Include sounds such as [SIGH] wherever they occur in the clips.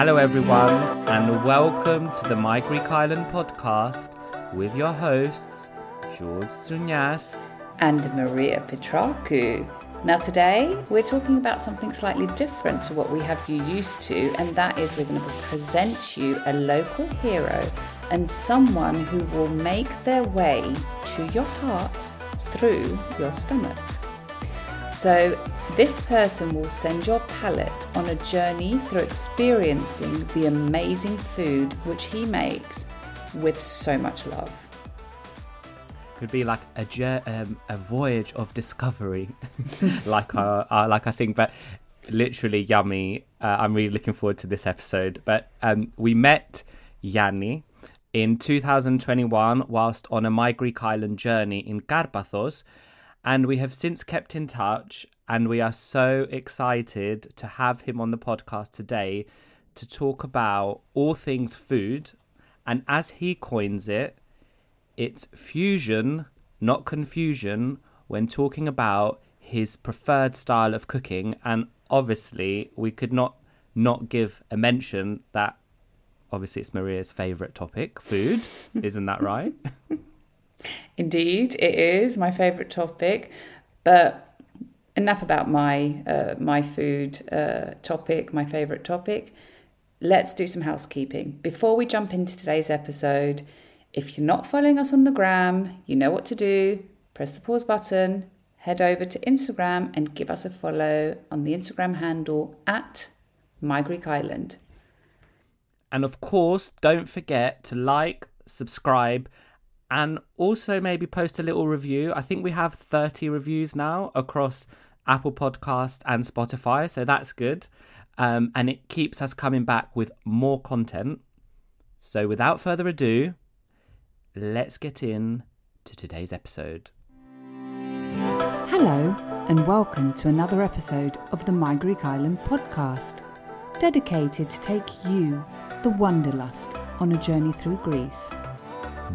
Hello, everyone, and welcome to the My Greek Island podcast with your hosts, George Tsounyas. and Maria Petraku. Now, today we're talking about something slightly different to what we have you used to, and that is we're going to present you a local hero and someone who will make their way to your heart through your stomach. So, this person will send your palate on a journey through experiencing the amazing food which he makes with so much love. Could be like a um, a voyage of discovery, [LAUGHS] like uh, uh, like I think, but literally yummy. Uh, I'm really looking forward to this episode. But um, we met Yanni in 2021 whilst on a My Greek Island journey in Karpathos, and we have since kept in touch. And we are so excited to have him on the podcast today to talk about all things food. And as he coins it, it's fusion, not confusion, when talking about his preferred style of cooking. And obviously, we could not not give a mention that obviously it's Maria's favorite topic, food. [LAUGHS] Isn't that right? [LAUGHS] Indeed, it is my favourite topic. But enough about my uh, my food uh, topic, my favourite topic. Let's do some housekeeping before we jump into today's episode. If you're not following us on the gram, you know what to do. Press the pause button, head over to Instagram, and give us a follow on the Instagram handle at My Greek Island. And of course, don't forget to like, subscribe, and also maybe post a little review. I think we have 30 reviews now across Apple Podcast and Spotify, so that's good. Um, and it keeps us coming back with more content. So without further ado, let's get in to today's episode. Hello, and welcome to another episode of the My Greek Island podcast, dedicated to take you, the Wanderlust, on a journey through Greece.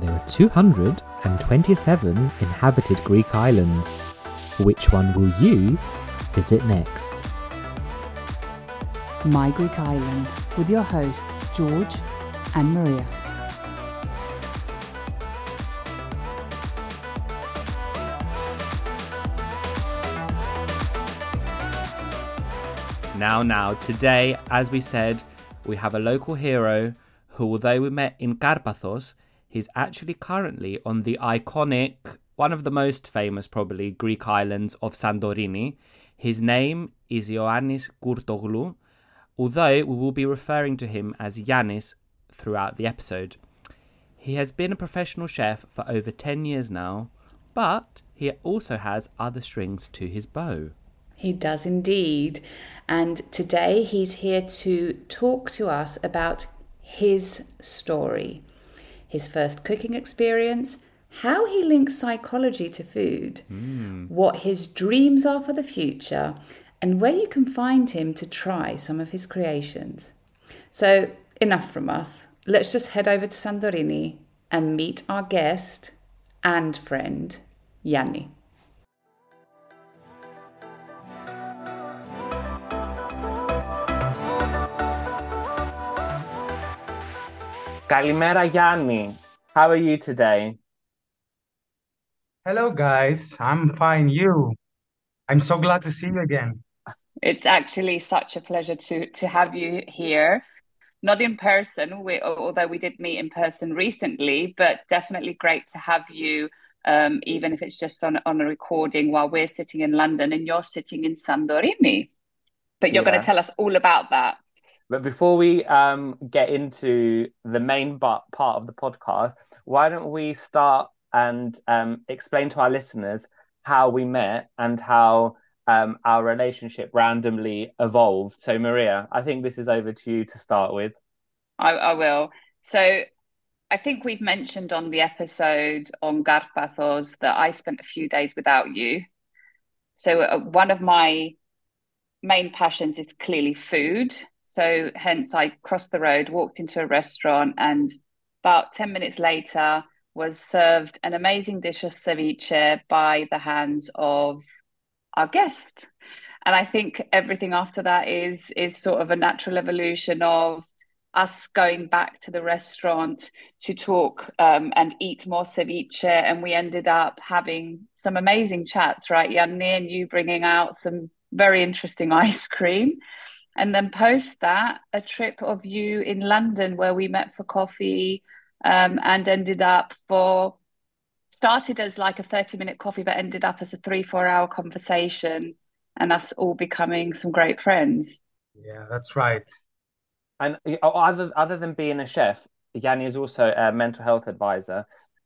There are 227 inhabited Greek islands. Which one will you visit next? My Greek Island, with your hosts George and Maria. Now, now, today, as we said, we have a local hero who, although we met in Karpathos, he's actually currently on the iconic, one of the most famous, probably, Greek islands of Santorini. His name is Ioannis Kourtoglou, although we will be referring to him as Yannis throughout the episode. He has been a professional chef for over 10 years now, but he also has other strings to his bow. He does indeed. And today he's here to talk to us about his story, his first cooking experience, how he links psychology to food, hmm. what his dreams are for the future, and where you can find him to try some of his creations. So, enough from us. let's just head over to Santorini and meet our guest and friend, Yanni. Kalimera Yanni. How are you today? Hello, guys. I'm fine. You? I'm so glad to see you again. It's actually such a pleasure to to have you here. Not in person, we, although we did meet in person recently, but definitely great to have you, um, even if it's just on on a recording while we're sitting in London and you're sitting in Santorini. But you're yeah. going to tell us all about that. But before we um, get into the main part of the podcast, why don't we start and um, explain to our listeners how we met and how um, our relationship randomly evolved. So, Maria, I think this is over to you to start with. I, I will. So, I think we've mentioned on the episode on Karpathos that I spent a few days without you. So, uh, one of my main passions is clearly food. So, hence, I crossed the road, walked into a restaurant, and about 10 minutes later, was served an amazing dish of ceviche by the hands of our guest. And I think everything after that is is sort of a natural evolution of us going back to the restaurant to talk um, and eat more ceviche. And we ended up having some amazing chats, right, Yanni, and you bringing out some very interesting [LAUGHS] ice cream. And then post that, a trip of you in London where we met for coffee um, and ended up for started as like a 30 minute coffee but ended up as a three four hour conversation and us all becoming some great friends. Yeah that's right. And oh, other other than being a chef yanni is also a mental health advisor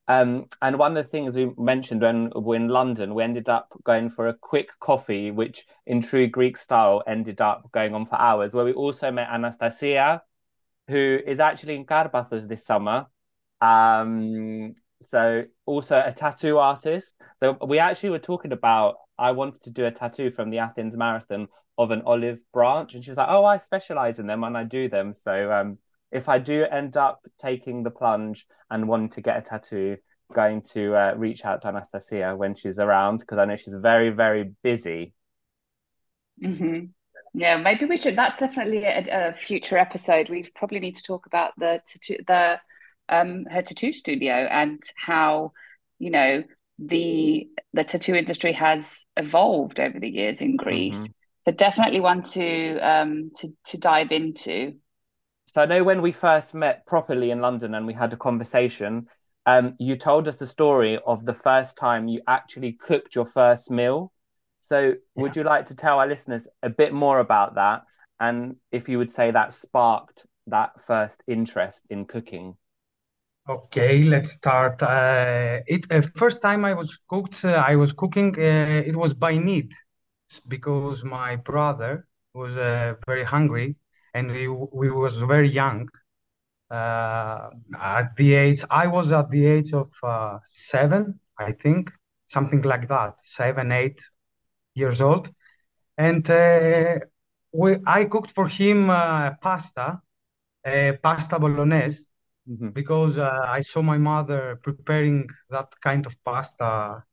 um, and one of the things we mentioned when we were in London, we ended up going for a quick coffee, which in true Greek style ended up going on for hours, where we also met Anastasia, who is actually in Karpathos this summer. Um, so also a tattoo artist. So we actually were talking about I wanted to do a tattoo from the Athens Marathon of an olive branch, and she was like, "Oh, I specialize in them and I do them." So um, if I do end up taking the plunge and wanting to get a tattoo, going to uh, reach out to Anastasia when she's around because I know she's very very busy. Mm-hmm. Yeah, maybe we should. That's definitely a, a, future episode. We probably need to talk about the tattoo, the um, her tattoo studio and how you know the the tattoo industry has evolved over the years in Greece. Mm-hmm. So definitely one to um, to to dive into. So I know when we first met properly in London and we had a conversation, um, you told us the story of the first time you actually cooked your first meal. So yeah. would you like to tell our listeners a bit more about that and if you would say that sparked that first interest in cooking? Okay, let's start. Uh, it uh, first time I was cooked, uh, I was cooking. Uh, it was by need, because my brother was uh, very hungry, and we we was very young. Uh, at the age, I was at the age of seven, I think, something like that, seven, eight years old, and we I cooked for him pasta, pasta bolognese mm-hmm. because uh, I saw my mother preparing that kind of pasta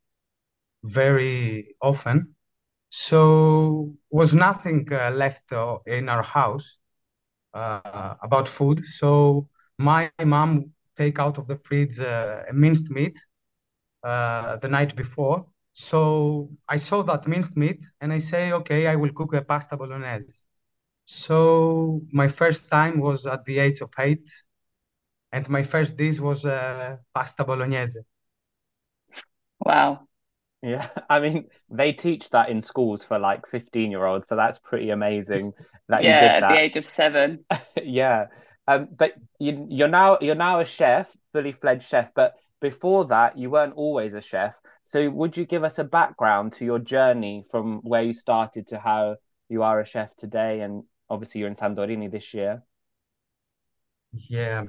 very often. So was nothing uh, left uh, in our house uh, about food. So my mom take out of the fridge uh, a minced meat uh, the night before. So I saw that minced meat and I say, okay, I will cook a pasta bolognese. So my first time was at the age of eight and my first dish was uh, pasta bolognese. Wow. Yeah, [LAUGHS] I mean, they teach that in schools for like 15 year olds, so that's pretty amazing that yeah, you did that. at the age of seven. [LAUGHS] yeah. Um, but you, you're now you're now a chef, fully fledged chef. But before that, you weren't always a chef. So, would you give us a background to your journey from where you started to how you are a chef today? And obviously, you're in Santorini this year. Yeah,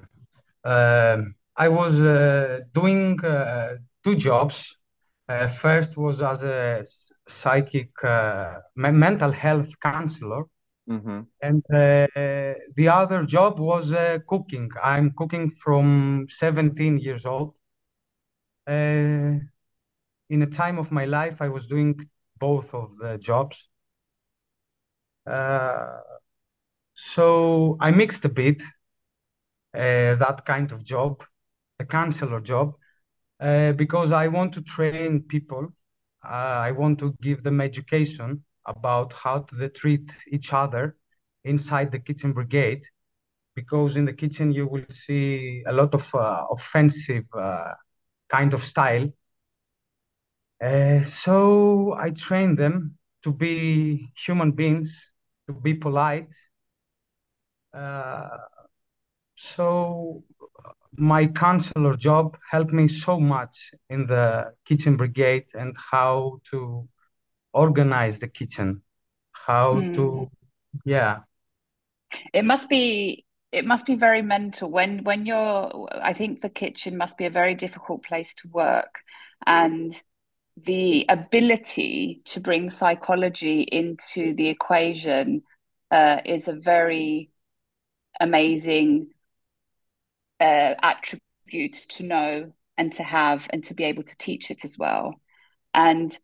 um, I was uh, doing uh, two jobs. Uh, first was as a psychic mental health counselor Mm-hmm. And uh, the other job was uh, cooking. I'm cooking from 17 years old. Uh, in a time of my life, I was doing both of the jobs. Uh, so I mixed a bit uh, that kind of job, the counselor job, uh, because I want to train people. I want to give them education about how they treat each other inside the kitchen brigade because in the kitchen you will see a lot of uh, offensive uh, kind of style uh, so i train them to be human beings to be polite uh, so my counselor job helped me so much in the kitchen brigade and how to organize the kitchen how mm. to yeah it must be it must be very mental when when you're i think the kitchen must be a very difficult place to work and the ability to bring psychology into the equation uh, is a very amazing uh, attribute to know and to have and to be able to teach it as well and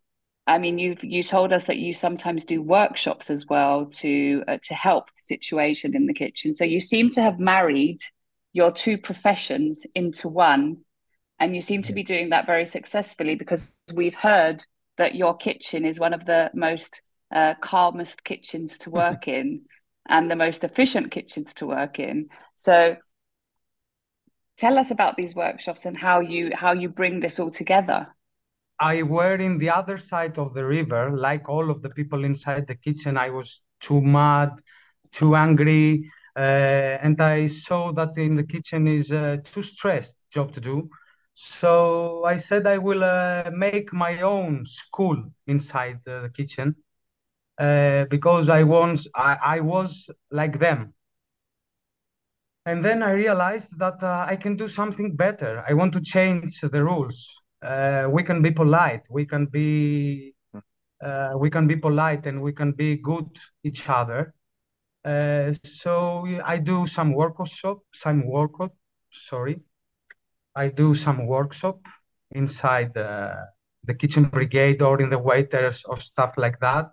I mean, you you told us that you sometimes do workshops as well to uh, to help the situation in the kitchen. So you seem to have married your two professions into one, and you seem to be doing that very successfully because we've heard that your kitchen is one of the most uh, calmest kitchens to work [LAUGHS] in and the most efficient kitchens to work in. So tell us about these workshops and how you how you bring this all together. I were in the other side of the river, like all of the people inside the kitchen. I was too mad, too angry, uh, and I saw that in the kitchen is a too stressed job to do. So I said I will uh, make my own school inside the kitchen uh, because I once I, I was like them. And then I realized that uh, I can do something better. I want to change the rules. Uh, we can be polite. We can be uh, we can be polite and we can be good each other. Uh, so i do some workshop some workshop sorry. I do some workshop inside the, the kitchen brigade or in the waiters or stuff like that.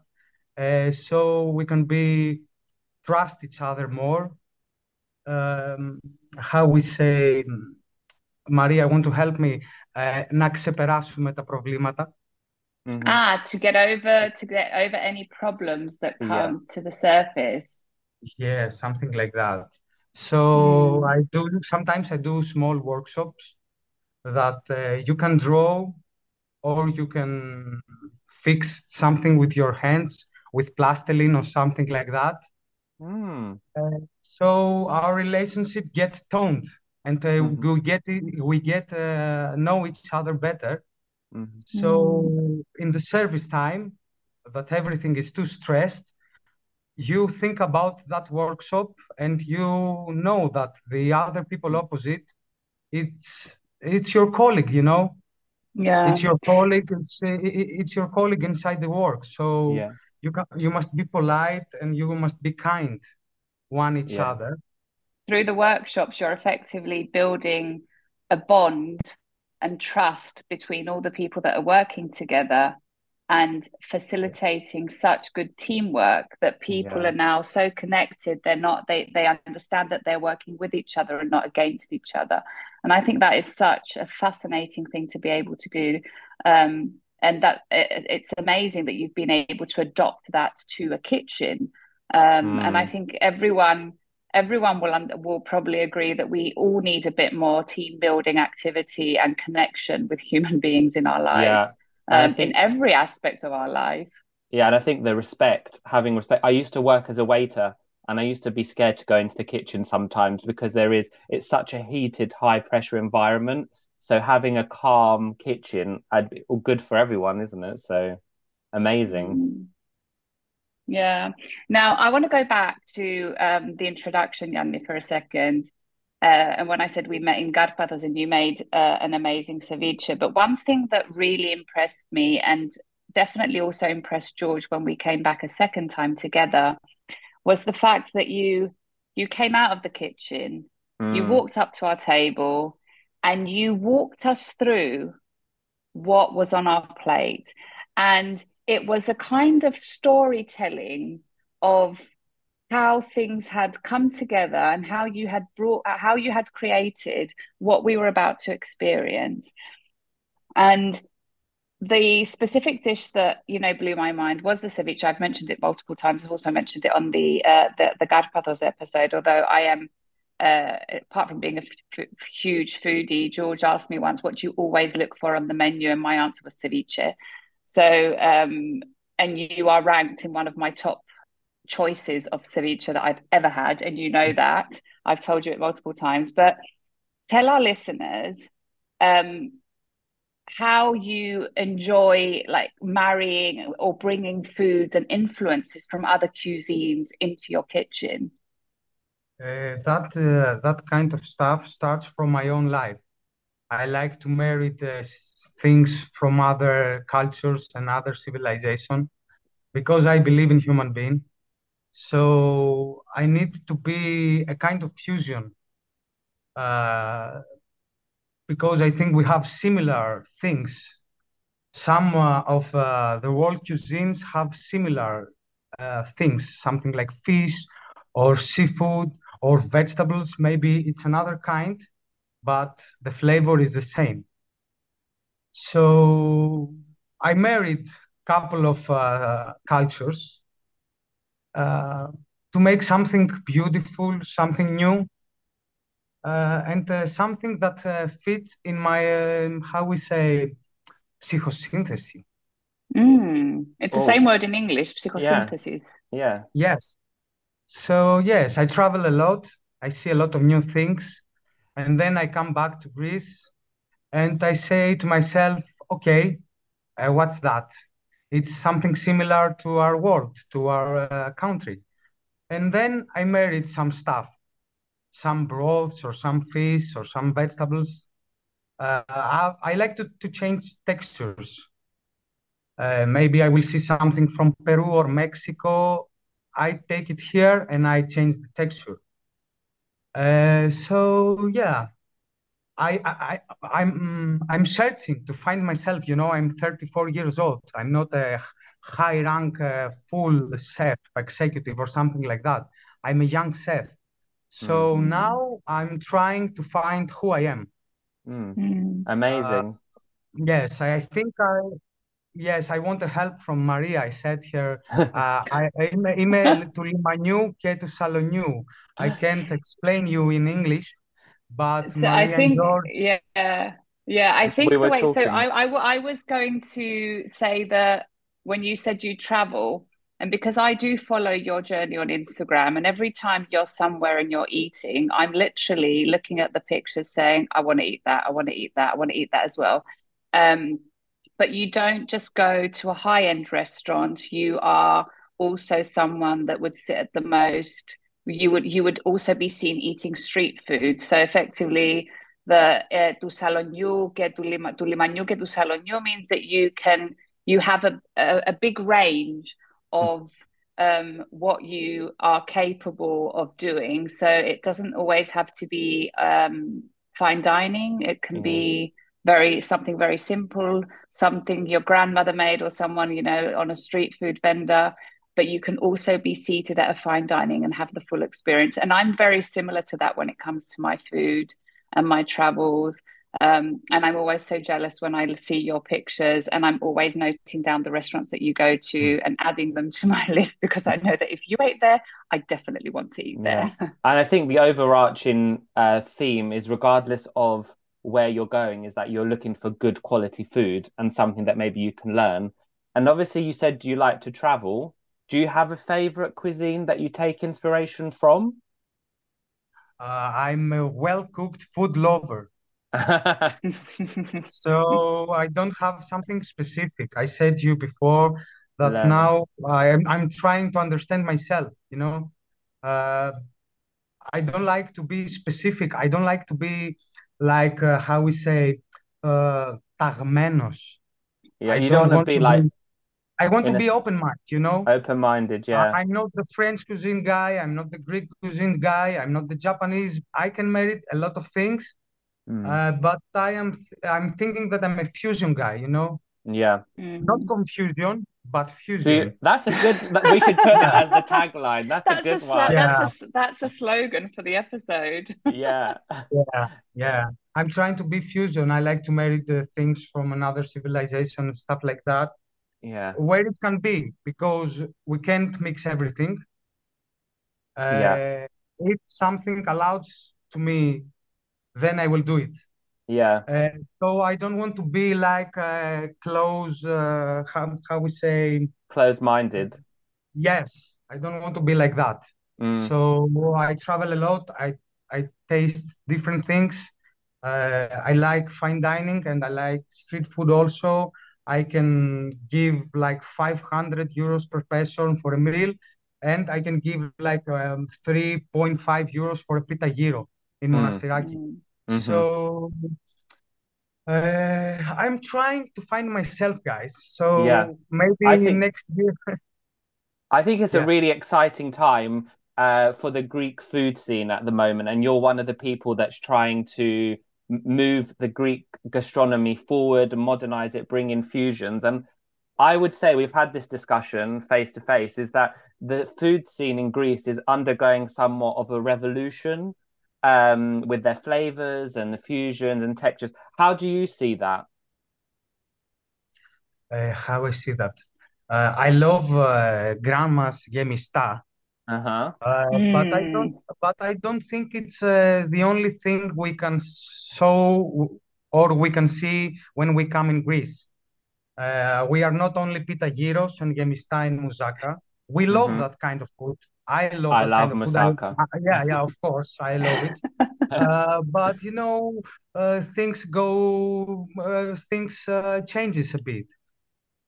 Uh, so we can be trust each other more um, how we say Maria, I want to help me ε, να ξεπεράσουμε τα προβλήματα. Mm-hmm. Ah, to get over to get over any problems that come yeah. to the surface. Yeah, something like that. So mm. I do sometimes I do small workshops that uh, you can draw or you can fix something with your hands with plastiline or something like that. Mm. Uh, so our relationship gets toned and uh, mm-hmm. we get we get uh, know each other better. Mm-hmm. So in the service time, that everything is too stressed, you think about that workshop and you know that the other people opposite, it's it's your colleague, you know. Yeah. It's your colleague. It's it's your colleague inside the work. So yeah. You can, you must be polite and you must be kind, one each yeah. other through the workshops, you're effectively building a bond and trust between all the people that are working together and facilitating such good teamwork that people yeah. are now so connected they're not they they understand that they're working with each other and not against each other and i think that is such a fascinating thing to be able to do um, and that it, it's amazing that you've been able to adopt that to a kitchen um, mm. and i think everyone everyone will will probably agree that we all need a bit more team building activity and connection with human [LAUGHS] beings in our lives yeah. um, think, in every aspect of our life yeah and i think the respect having respect i used to work as a waiter and i used to be scared to go into the kitchen sometimes because there is it's such a heated high pressure environment so having a calm kitchen i'd be good for everyone isn't it so amazing mm. Yeah. Now, I want to go back to um, the introduction, Yanni, for a second. Uh, and when I said we met in Karpathos and you made uh, an amazing ceviche, but one thing that really impressed me and definitely also impressed George when we came back a second time together was the fact that you you came out of the kitchen, mm. you walked up to our table, and you walked us through what was on our plate. And it was a kind of storytelling of how things had come together and how you had brought how you had created what we were about to experience and the specific dish that you know blew my mind was the ceviche. I've mentioned it multiple times. I've also mentioned it on the uh, the, the Karpathos episode. Although I am, uh, apart from being a f- huge foodie, George asked me once, "What do you always look for on the menu?" And my answer was ceviche. So, um, and you are ranked in one of my top choices of ceviche that I've ever had, and you know that I've told you it multiple times. But tell our listeners. Um, how you enjoy like marrying or bringing foods and influences from other cuisines into your kitchen that uh, that kind of stuff starts from my own life. I like to the things from other cultures and other civilization because i believe in human being. So i need to be a kind of fusion uh, because I think we have similar things. Some uh, of uh, the world cuisines have similar uh, things, something like fish or seafood or vegetables. Maybe it's another kind, but the flavor is the same. So I married a couple of uh, cultures uh, to make something beautiful, something new, uh, and uh, something that uh, fits in my um, how we say psychosynthesis. Mm, it's oh. the same word in English, psychosynthesis. Yeah. yeah. Yes. So yes, I travel a lot. I see a lot of new things, and then I come back to Greece, and I say to myself, okay, uh, what's that? It's something similar to our world, to our uh, country, and then I married some stuff some broths or some fish or some vegetables. Uh, I, I, like to, to change textures. Uh, maybe I will see something from Peru or Mexico. I take it here and I change the texture. Uh, so yeah, I, I, I am I'm, I'm searching to find myself. You know, I'm 34 years old. I'm not a high rank uh, full chef, executive or something like that. I'm a young chef. So mm. now I'm trying to find who I am. Mm. Amazing. Uh, yes, I think I yes, I want the help from Maria. I said here, [LAUGHS] uh, I email [LAUGHS] to Limaniou και to Saloniou. I can't explain you in English, but so Maria I think George... yeah, yeah. I think we the way. Talking. So I, I, I was going to say that when you said you travel, and because I do follow your journey on Instagram, and every time you're somewhere and you're eating, I'm literally looking at the pictures saying, I want to eat that, I want to eat that, I want to eat that as well. Um, but you don't just go to a high end restaurant, you are also someone that would sit at the most you would you would also be seen eating street food so effectively the uh, tu lima, means that you can you have a, a, a big range of um, what you are capable of doing. So it doesn't always have to be um, fine dining. It can mm. be very something very simple, something your grandmother made or someone you know on a street food vendor. But you can also be seated at a fine dining and have the full experience. And I'm very similar to that when it comes to my food and my travels. Um, and I'm always so jealous when I see your pictures, and I'm always noting down the restaurants that you go to hmm. and adding them to [LAUGHS] my list because I know that if you ate there, I definitely want to eat there. [LAUGHS] and I think the overarching uh, theme is regardless of where you're going, is that you're looking for good quality food and something that maybe you can learn. And obviously, you said do you like to travel. Do you have a favorite cuisine that you take inspiration from? Uh, I'm a well cooked food lover. [LAUGHS] so I don't have something specific. I said to you before that Love. now I'm I'm trying to understand myself. You know, uh, I don't like to be specific. I don't like to be like uh, how we say uh, Yeah, I you don't, don't want to be like. I want to a be open-minded, you know. open-minded, I- yeah. I'm not the French cuisine guy. I'm not the Greek cuisine guy. I'm not the Japanese. I can merit a lot of things, Mm, uh, but I am I'm thinking that I'm a fusion guy, you know. yeah. Not Mm. confusion, but So fusion. that's a good. We should put that as the tagline. That's a That's a good slo- one. Yeah. that's a s- that's a slogan for the episode. [LAUGHS] Yeah. Yeah, yeah. I'm trying to be fusion. I like to marry the things from another civilization and stuff like that, Yeah. where it can be, because we can't mix everything. Yeah. Uh, if something allows to me, then I will do it. Yeah. Uh, so I don't want to be like uh, close, uh, how, how we say, Closed-minded. yes, I don't want to be like that. Mm, So I travel a lot. I I taste different things. Uh, I like fine dining and I like street food also. I can give like 500 euros per person for a meal, and I can give like um, 3.5 euros for a pita gyro in Mm. Monastiraki. Mm. mhm. So uh, I'm trying to find myself, guys. So Yeah. maybe think- next year. [LAUGHS] I think it's a really exciting time uh, for the Greek food scene at the moment, and you're one of the people that's trying to move the Greek gastronomy forward and modernize it, bring in fusions. And I would say we've had this discussion face to face, is that the food scene in Greece is undergoing somewhat of a revolution um, with their flavors and the fusions and textures. How do you see that? Uh, how I see that. Uh, I love uh, grandma's gemista, Uh-huh. uh, but I don't. But I don't think it's uh, the only thing we can show or we can see when we come in Greece. Uh, we are not only pita gyros and gemista and moussaka. We love Mhm. that kind of food. I love I love kind of. I- I- yeah, yeah, of course, I love it. [LAUGHS] Uh, but you know, uh, things go, uh, things uh, changes a bit.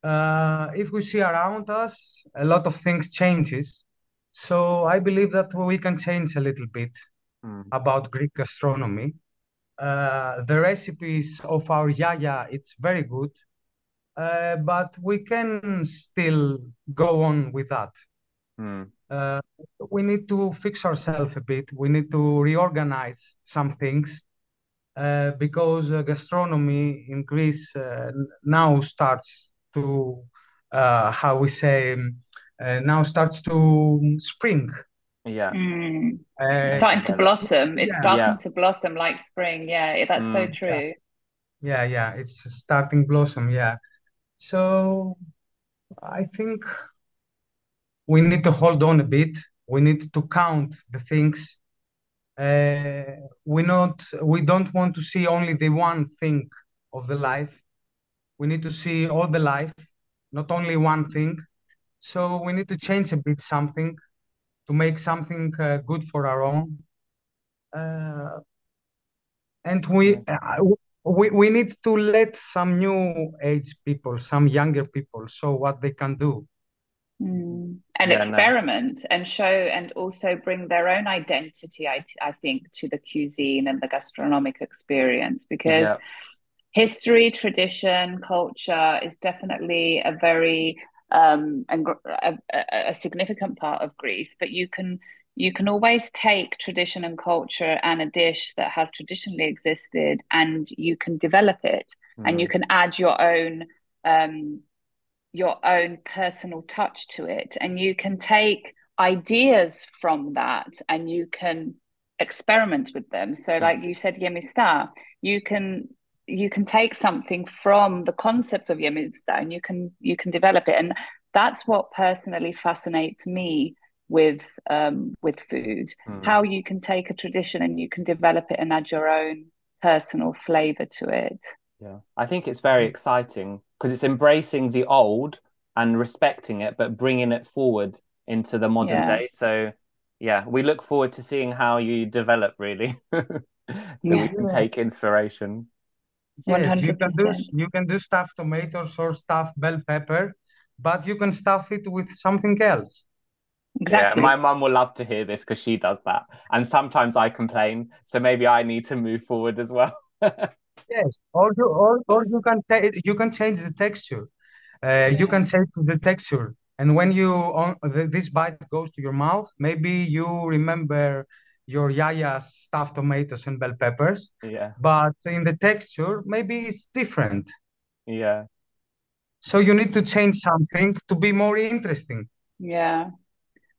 Uh, if we see around us, a lot of things changes. So I believe that we can change a little bit Mm. about Greek gastronomy. Uh, the recipes of our yaya, it's very good, uh, but we can still go on with that. Mm. Uh, we need to fix ourselves a bit. We need to reorganize some things uh, because uh, gastronomy in Greece uh, now starts to, uh, how we say, um, uh, now starts to spring. Yeah. Mm. Uh, It's starting to blossom. It's Yeah. starting Yeah. to blossom like spring. Yeah, that's so Mm. true. yeah, yeah, it's starting blossom. Yeah. So I think we need to hold on a bit. We need to count the things. Uh, we not we don't want to see only the one thing of the life. We need to see all the life, not only one thing. So we need to change a bit something to make something uh, good for our own. Uh, and we, uh, we we need to let some new age people, some younger people, show what they can do. Mm. And Yeah, no. experiment and show and also bring their own identity, I, I think, to the cuisine and the gastronomic experience because Yeah. history, tradition, culture is definitely a very um and a, a, a significant part of Greece, but you can you can always take tradition and culture and a dish that has traditionally existed and you can develop it and you Mm. can add your own um your own personal touch to it. And you can take ideas from that and you can experiment with them. So like you said yemista you can you can take something from the concepts of yemista and you can you can develop it. And that's what personally fascinates me with um with food Mm. how you can take a tradition and you can develop it and add your own personal flavor to it Yeah, I think it's very exciting because it's embracing the old and respecting it, but bringing it forward into the modern Yeah. day. So, yeah, we look forward to seeing how you develop, really, [LAUGHS] so we can take inspiration. Yes, you can do you can do stuffed tomatoes or stuffed bell pepper, but you can stuff it with something else. Exactly Yeah, my mum will love to hear this because she does that, and sometimes I complain, so maybe I need to move forward as well. [LAUGHS] Yes, or you or, or you can ta you can change the texture. Uh, you can change the texture. And when you on this bite goes to your mouth, maybe you remember your yaya's stuffed tomatoes and bell peppers. Yeah. But in the texture, maybe it's different. Yeah. So you need to change something to be more interesting. Yeah.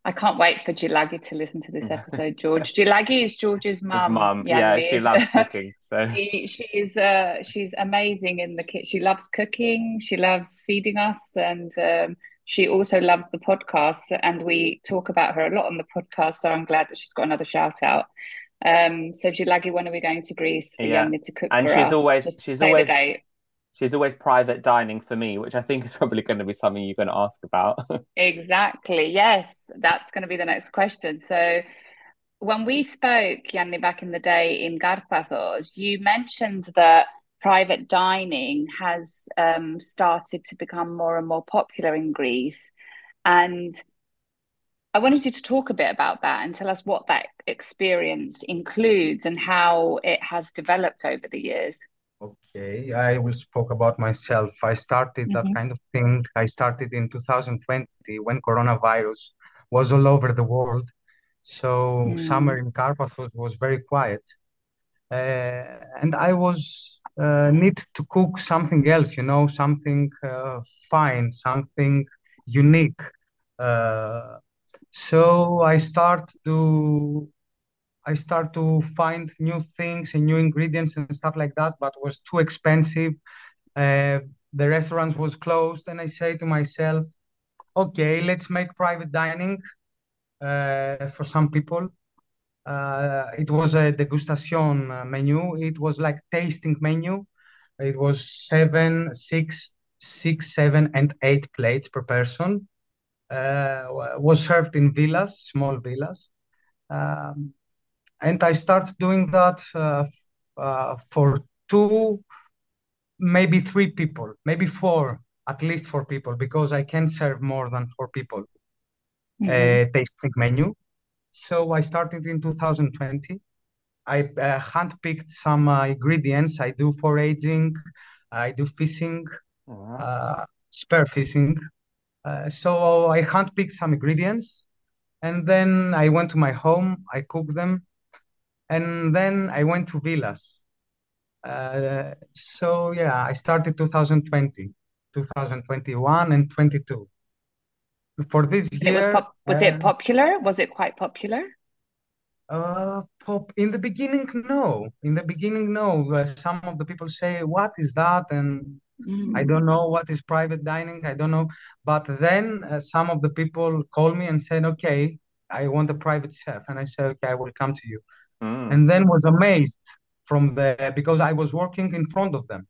I can't wait for Gilagi to listen to this episode, George. [LAUGHS] Gilagi is George's mum. mum, yeah, she loves [LAUGHS] cooking. So she, she's uh, she's amazing in the kitchen. She loves cooking. She loves feeding us, and um, she also loves the podcast. And we talk about her a lot on the podcast. So I'm glad that she's got another shout out. Um, so Gilagi, when are we going to Greece for Yeah. Yanni to cook And she's us? always- Just she's always- date. She's always private dining for me, which I think is probably going to be something you're going to ask about. [LAUGHS] Exactly. Yes, that's going to be the next question. So, when we spoke, Yanni, back in the day in Karpathos, you mentioned that private dining has um, started to become more and more popular in Greece. And I wanted you to talk a bit about that and tell us what that experience includes and how it has developed over the years. Okay, I will speak about myself. I started that Mhm. kind of thing. I started in 2020 when coronavirus was all over the world. So Mm. summer in Karpathos was very quiet. Uh, and I was uh, need to cook something else, you know, something uh, fine, something unique. Uh, so I start to I start to find new things and new ingredients and stuff like that, but was too expensive. Uh, the restaurants was closed, and I say to myself, okay, let's make private dining uh, for some people. Uh, it was a degustation uh, menu. It was like tasting menu. It was seven, six, six, seven, and eight plates per person. Uh, was served in villas, small villas. Um, and I started doing that uh, uh, for two, maybe three people, maybe four, at least four people, because I can't serve more than four people uh, tasting menu. So I started in 2020. I uh, handpicked some uh, ingredients. I do foraging, I do fishing, Wow. uh, spear fishing. Uh, so I handpicked some ingredients, and then I went to my home. I cooked them, and then I went to villas. Uh, so yeah, I started 2020, 2021, and 22. For this It was year, pop was uh, it popular? Was it quite popular? Uh, pop in the beginning, no. In the beginning, no. Uh, some of the people say, "What is that?" And I Mm. don't know what is private dining. I don't know. But then uh, some of the people called me and said, "Okay, I want a private chef." And I said, "Okay, I will come to you." Mm. And then was amazed from the because I was working in front of them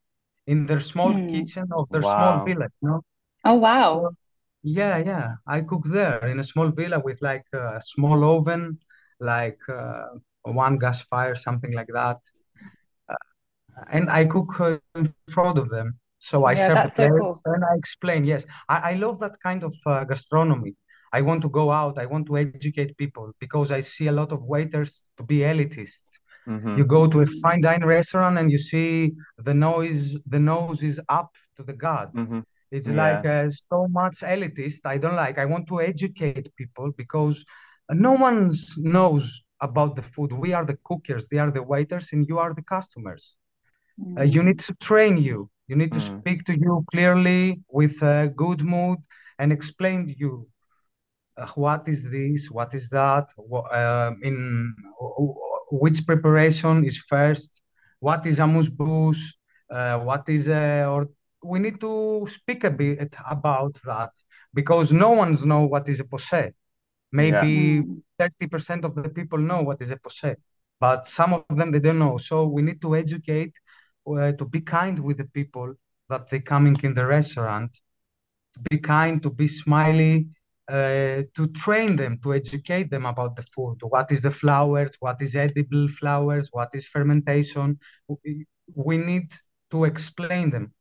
in their small Mm. kitchen of their small Wow. villa, you know. Oh wow. So yeah, yeah, I cook there in a small villa with like a small oven, like uh, one gas fire, something like that. Uh, and I cook uh, in front of them. So I Yeah, serve the that's so plates cool. and I explain. Yes, I, I love that kind of uh, gastronomy. I want to go out. I want to educate people because I see a lot of waiters to be elitists. Mhm. You go to a fine dining restaurant and you see the noise, the nose is up to the god. Mhm. It's Yeah. like uh, so much elitist. I don't like. I want to educate people because no one knows about the food. We are the cookers, they are the waiters, and you are the customers. Uh, you need to train you. You need to Mm. speak to you clearly with a good mood and explain to you what is this, what is that, wha- um, in which preparation is first, what is amuse-bouche, uh, what is uh, or we need to speak a bit about that because no one's know what is a poché. Maybe Mm. 30% of the people know what is a poché, but some of them they don't know. So we need to educate, uh, to be kind with the people that they coming in the restaurant, to be kind, to be smiley, uh, to train them, to educate them about the food. What is the flowers? What is edible flowers? What is fermentation? We, we need to explain them,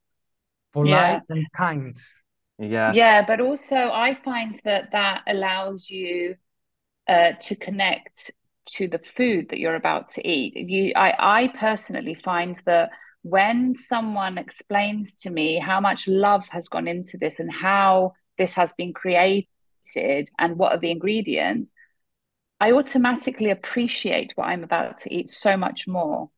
polite and kind. Yeah. Yeah, but also I find that that allows you uh, to connect to the food that you're about to eat. You, I, I personally find that when someone explains to me how much love has gone into this and how this has been created and what are the ingredients, I automatically appreciate what I'm about to eat so much more.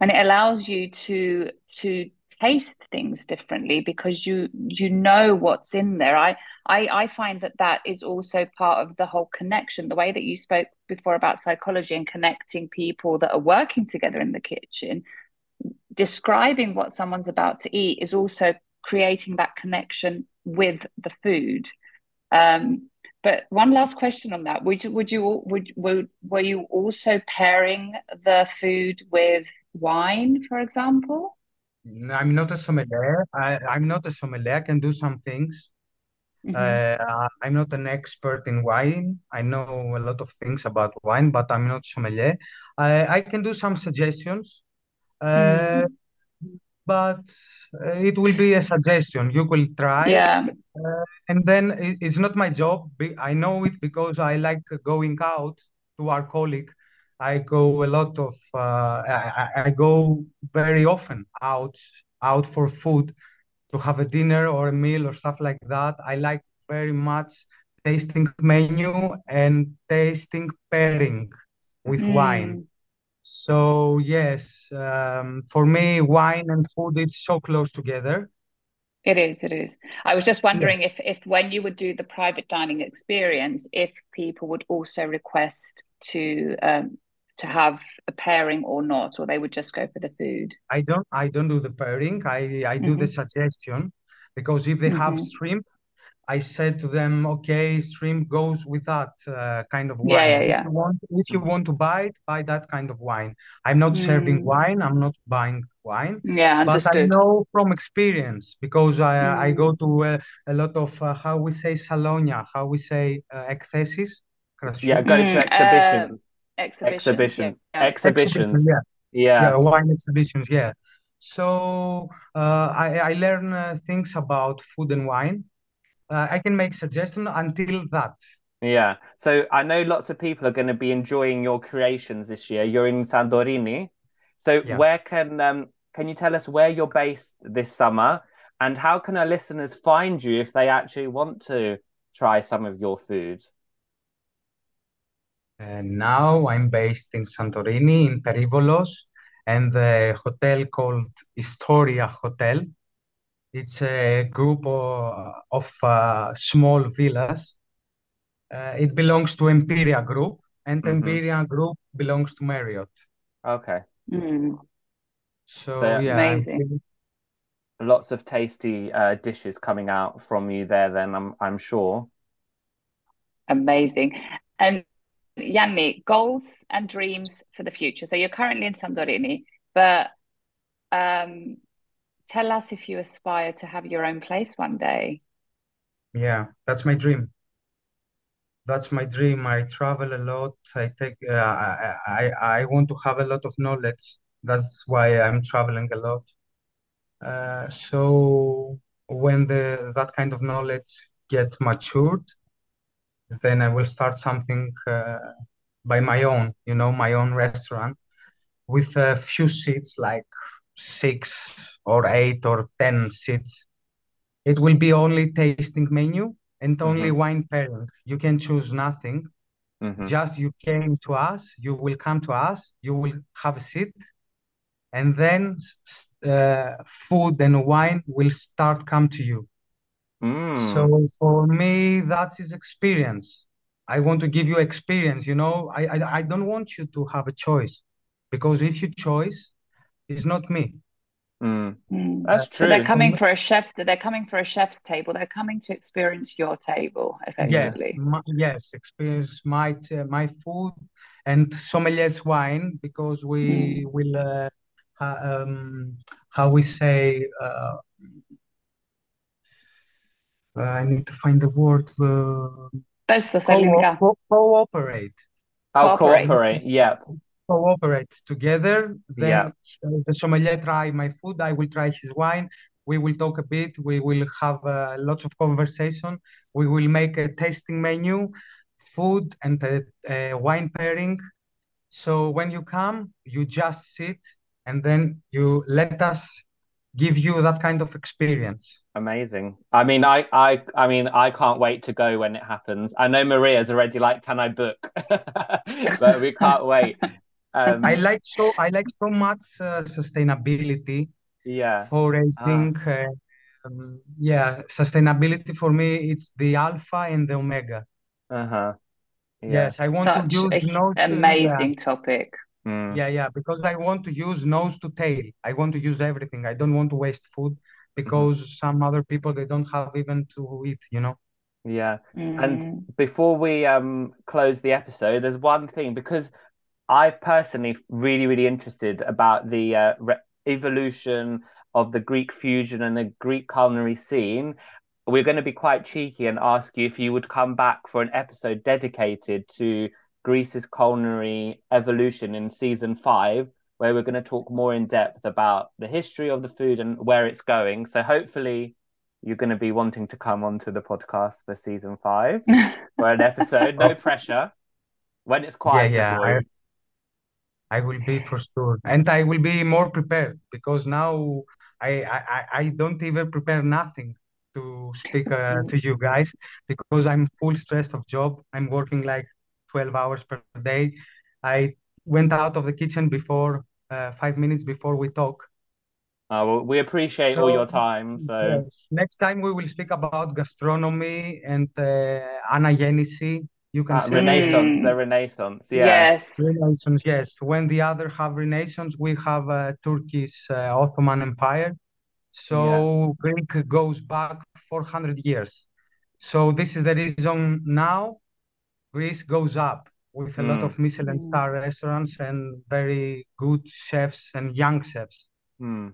And it allows you to to taste things differently because you you know what's in there. I I, I find that that is also part of the whole connection. The way that you spoke before about psychology and connecting people that are working together in the kitchen, describing what someone's about to eat is also creating that connection with the food. Um, but one last question on that: Would you would you would, would were you also pairing the food with wine, for example? I'm not a sommelier. I, I'm not a sommelier. I can do some things. Mhm. Uh, I'm not an expert in wine. I know a lot of things about wine, but I'm not sommelier. I, I can do some suggestions, uh, Mm. But uh, it will be a suggestion. You will try, Yeah. uh, and then it, it's not my job. I know it because I like going out to our colleague. I go a lot of, uh, I, I I go very often out out for food to have a dinner or a meal or stuff like that. I like very much tasting menu and tasting pairing with wine. So yes, um, for me, wine and food is so close together. It is, it is. I was just Yeah. wondering if if when you would do the private dining experience, if people would also request to um to have a pairing or not, or they would just go for the food. I don't I don't do the pairing. I I do the hmm suggestion because if they have hmm shrimp, I said to them, okay, stream goes with that uh, kind of wine. Yeah, yeah, yeah. If you, want, if you want to buy it, buy that kind of wine. I'm not mm. serving wine. I'm not buying wine. Yeah, but understood. I know from experience because I, mm. I go mm. to a, a lot of uh, how we say salonia, how we say uh. Yeah, go mm, to exhibition. Uh, exhibition. Exhibition. Yeah. Exhibitions. Yeah. yeah. Yeah. Wine exhibitions. Yeah. So uh, I, I learn uh, things about food and wine uh, I can make suggestion until that. Yeah. So I know lots of people are going to be enjoying your creations this year. You're in Santorini. So Yeah. where can um can you tell us where you're based this summer and how can our listeners find you if they actually want to try some of your food? And now I'm based in Santorini, in Perivolos, and the hotel called Historia Hotel. It's a group of, of uh, small villas. Uh, it belongs to Empiria Group, and Mhm. Empiria Group belongs to Marriott. Okay. Mm. So So yeah, Amazing. lots of tasty uh, dishes coming out from you there then I'm I'm sure. Amazing. And Yanni, goals and dreams for the future. So you're currently in Santorini, but um, tell us if you aspire to have your own place one day. yeah, that's my dream. That's my dream. I travel a lot. I take, uh, I, I, I want to have a lot of knowledge. That's why I'm traveling a lot. Uh, so when the that kind of knowledge get matured, then I will start something uh, by my own, you know, my own restaurant with a few seats, like six or eight or ten seats. It will be only tasting menu and only Mhm. wine pairing. You can choose nothing. Mhm. Just you came to us, you will come to us, you will have a seat, and then uh, food and wine will start come to you. Mm. So for me, that is experience. I want to give you experience, you know. I, I I don't want you to have a choice because if you choose, it's not me. Mm. Mm. That's So they're coming for a chef, they're coming for a chef's table. They're coming to experience your table, Yes, effectively. my, yes, experience my t- my food and sommelier's wine because we Mm. will uh, ha- um how we say uh, I need to find the word uh, Besto co Sterlinga. co cooperate I'll Cooperate. cooperate. Yep. Cooperate together. Yeah. Then uh, the sommelier try my food, I will try his wine. We will talk a bit. We will have uh, lots of conversation. We will make a tasting menu, food and a, a wine pairing. So when you come, you just sit and then you let us give you that kind of experience. Amazing. I mean, I, I, I mean, I can't wait to go when it happens. I know Maria's already like, "Can I book?" [LAUGHS] but we can't wait. Um, I like so I like so much uh, sustainability yeah. for racing. Ah. Uh, um, yeah, sustainability for me it's the alpha and the omega. Uh-huh. Yeah. Yes, I want Such to use a nose to, amazing topic. Mm. yeah, yeah, because I want to use nose to tail. I want to use everything. I don't want to waste food Mm-hmm. because some other people they don't have even to eat, you know. Yeah. Mm. And before we um close the episode, there's one thing because I've personally really, really interested about the uh, re evolution of the Greek fusion and the Greek culinary scene. We're going to be quite cheeky and ask you if you would come back for an episode dedicated to Greece's culinary evolution in season five, where we're going to talk more in depth about the history of the food and where it's going. So hopefully you're going to be wanting to come onto the podcast for season five [LAUGHS] for an episode. No pressure. When it's quiet, yeah, I, I will be for sure, and I will be more prepared because now I I, I don't even prepare nothing to speak uh, [LAUGHS] to you guys because I'm full stressed of job. I'm working like 12 hours per day. I went out of the kitchen before uh, five minutes before we talk. Uh, well, we appreciate all your time. So yes, next time we will speak about gastronomy and uh, anagenisi. You can uh, say Renaissance, Mm. the Renaissance, yeah. Yes. Renaissance. Yes, when the other have Renaissance, we have uh, Turkish uh, Ottoman Empire. So Greek goes back 400 years. So this is the reason now Greece goes up with a lot Mm. of Michelin star restaurants and very good chefs and young chefs. Hmm.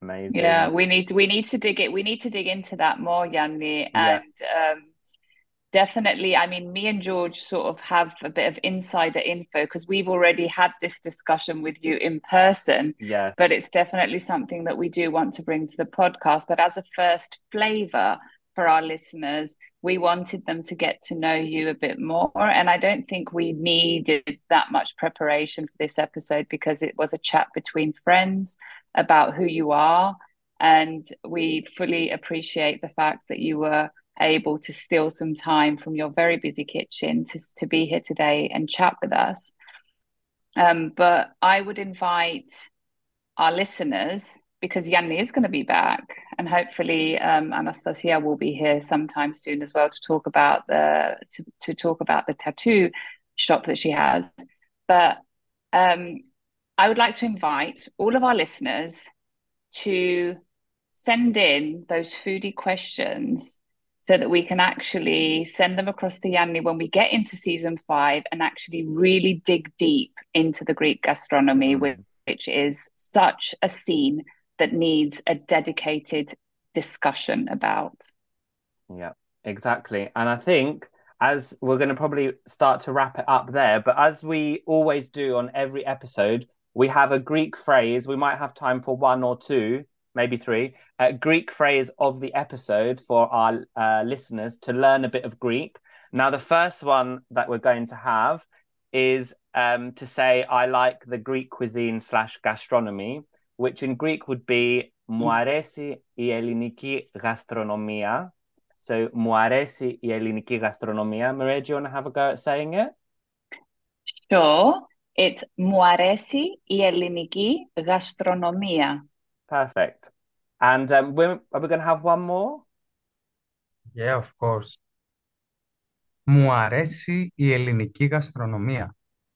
Amazing. Yeah, we need we need to dig it. We need to dig into that more, Yanni, Yeah. and um, definitely. I mean, me and George sort of have a bit of insider info because we've already had this discussion with you in person. Yes. But it's definitely something that we do want to bring to the podcast. But as a first flavor for our listeners, we wanted them to get to know you a bit more. And I don't think we needed that much preparation for this episode because it was a chat between friends about who you are. And we fully appreciate the fact that you were able to steal some time from your very busy kitchen to, to be here today and chat with us. Um, but I would invite our listeners because Yanni is going to be back, and hopefully um, Anastasia will be here sometime soon as well to talk about the to, to talk about the tattoo shop that she has. But um, I would like to invite all of our listeners to send in those foodie questions so that we can actually send them across to Yanni when we get into season five and actually really dig deep into the Greek gastronomy, which, which is such a scene that needs a dedicated discussion about. Yeah, exactly. And I think as we're going to probably start to wrap it up there, but as we always do on every episode, we have a Greek phrase. We might have time for one or two, maybe three, a Greek phrase of the episode for our uh, listeners to learn a bit of Greek. Now, the first one that we're going to have is um, to say, I like the Greek cuisine slash gastronomy, which in Greek would be Μου αρέσει η ελληνική γαστρονομία. So, Μου αρέσει η ελληνική γαστρονομία. Maria, do you want to have a go at saying it? Sure. It's Μου αρέσει η ελληνική γαστρονομία. Perfect. And um, we're, are we going to have one more? Yeah, of course. Μου αρέσει η ελληνική γαστρονομία.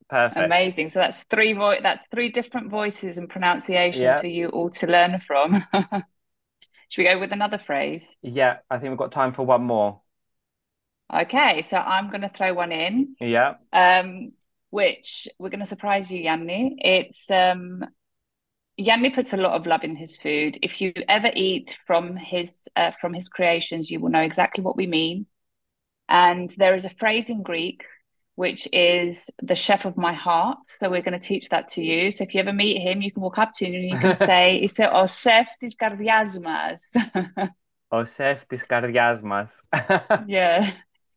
Perfect. Amazing. So that's three vo- that's three different voices and pronunciations Yeah. for you all to learn from. [LAUGHS] Should we go with another phrase? Yeah, I think we've got time for one more. Okay, so I'm going to throw one in, Yeah. um, which we're going to surprise you, Yanni. It's um, Yanni puts a lot of love in his food. If you ever eat from his uh, from his creations, you will know exactly what we mean. And there is a phrase in Greek which is the chef of my heart. So we're going to teach that to you. So if you ever meet him, you can walk up to him and you can say, [LAUGHS] "Είσαι ο chef της καρδιάς μας." [LAUGHS] Ο σεφ της καρδιάς μας. [LAUGHS] Yeah.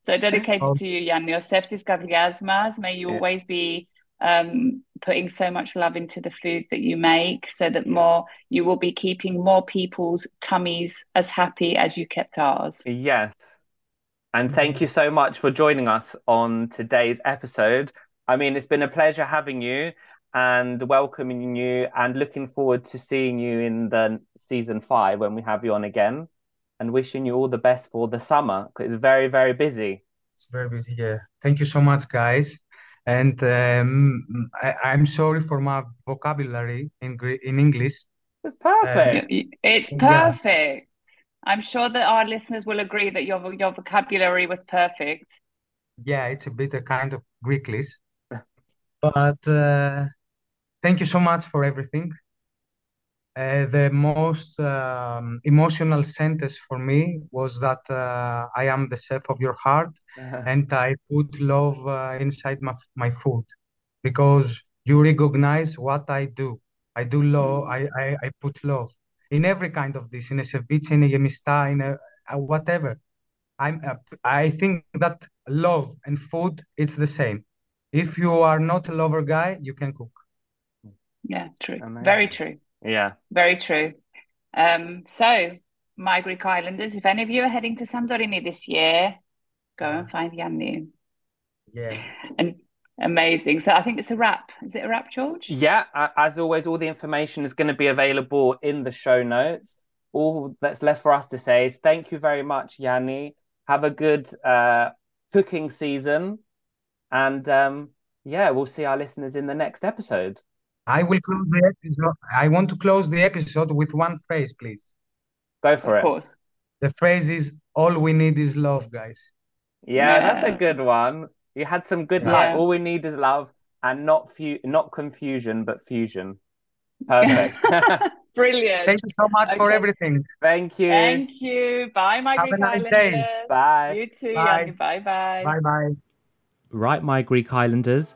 So dedicated Oh. to you, Yanni, ο chef της καρδιάς μας. May you Yeah. always be um, putting so much love into the food that you make so that more you will be keeping more people's tummies as happy as you kept ours. Yes. And thank you so much for joining us on today's episode. I mean, it's been a pleasure having you and welcoming you and looking forward to seeing you in the season five when we have you on again and wishing you all the best for the summer because it's very, very busy. It's very busy. Yeah. Thank you so much, guys. And um, I, I'm sorry for my vocabulary in Gre- in English. It's perfect. It's Yeah. perfect. I'm sure that our listeners will agree that your your vocabulary was perfect. Yeah, it's a bit a kind of Greeklish. But uh, thank you so much for everything. Uh, the most um, emotional sentence for me was that uh, I am the chef of your heart, and I put love uh, inside my my food because you recognize what I do. I do love. I, I I put love in every kind of dish, in a ceviche, in a yemista, in a, uh, whatever. I'm. Uh, I think that love and food it's the same. If you are not a lover guy, you can cook. Yeah, true. Amazing. Very true. Yeah. Very true. Um, so, my Greek Islanders, if any of you are heading to Santorini this year, go and find Yanni. Yeah. And amazing. So I think it's a wrap. Is it a wrap, George? Yeah, as always, all the information is going to be available in the show notes. All that's left for us to say is thank you very much, Yanni. Have a good uh, cooking season. And um, yeah, we'll see our listeners in the next episode. I will close the episode. I want to close the episode with one phrase, please. Go for Of it. course. The phrase is all we need is love, guys. Yeah, that's a good one. You had some good Yeah. luck. All we need is love and not fu- not confusion, but fusion. Perfect. [LAUGHS] [LAUGHS] Brilliant. Thank you so much for everything. Thank you. Thank you. Bye, my Have Greek a nice day. Islanders. Bye. You too, Bye. Bye bye. Bye bye. Right, my Greek Islanders,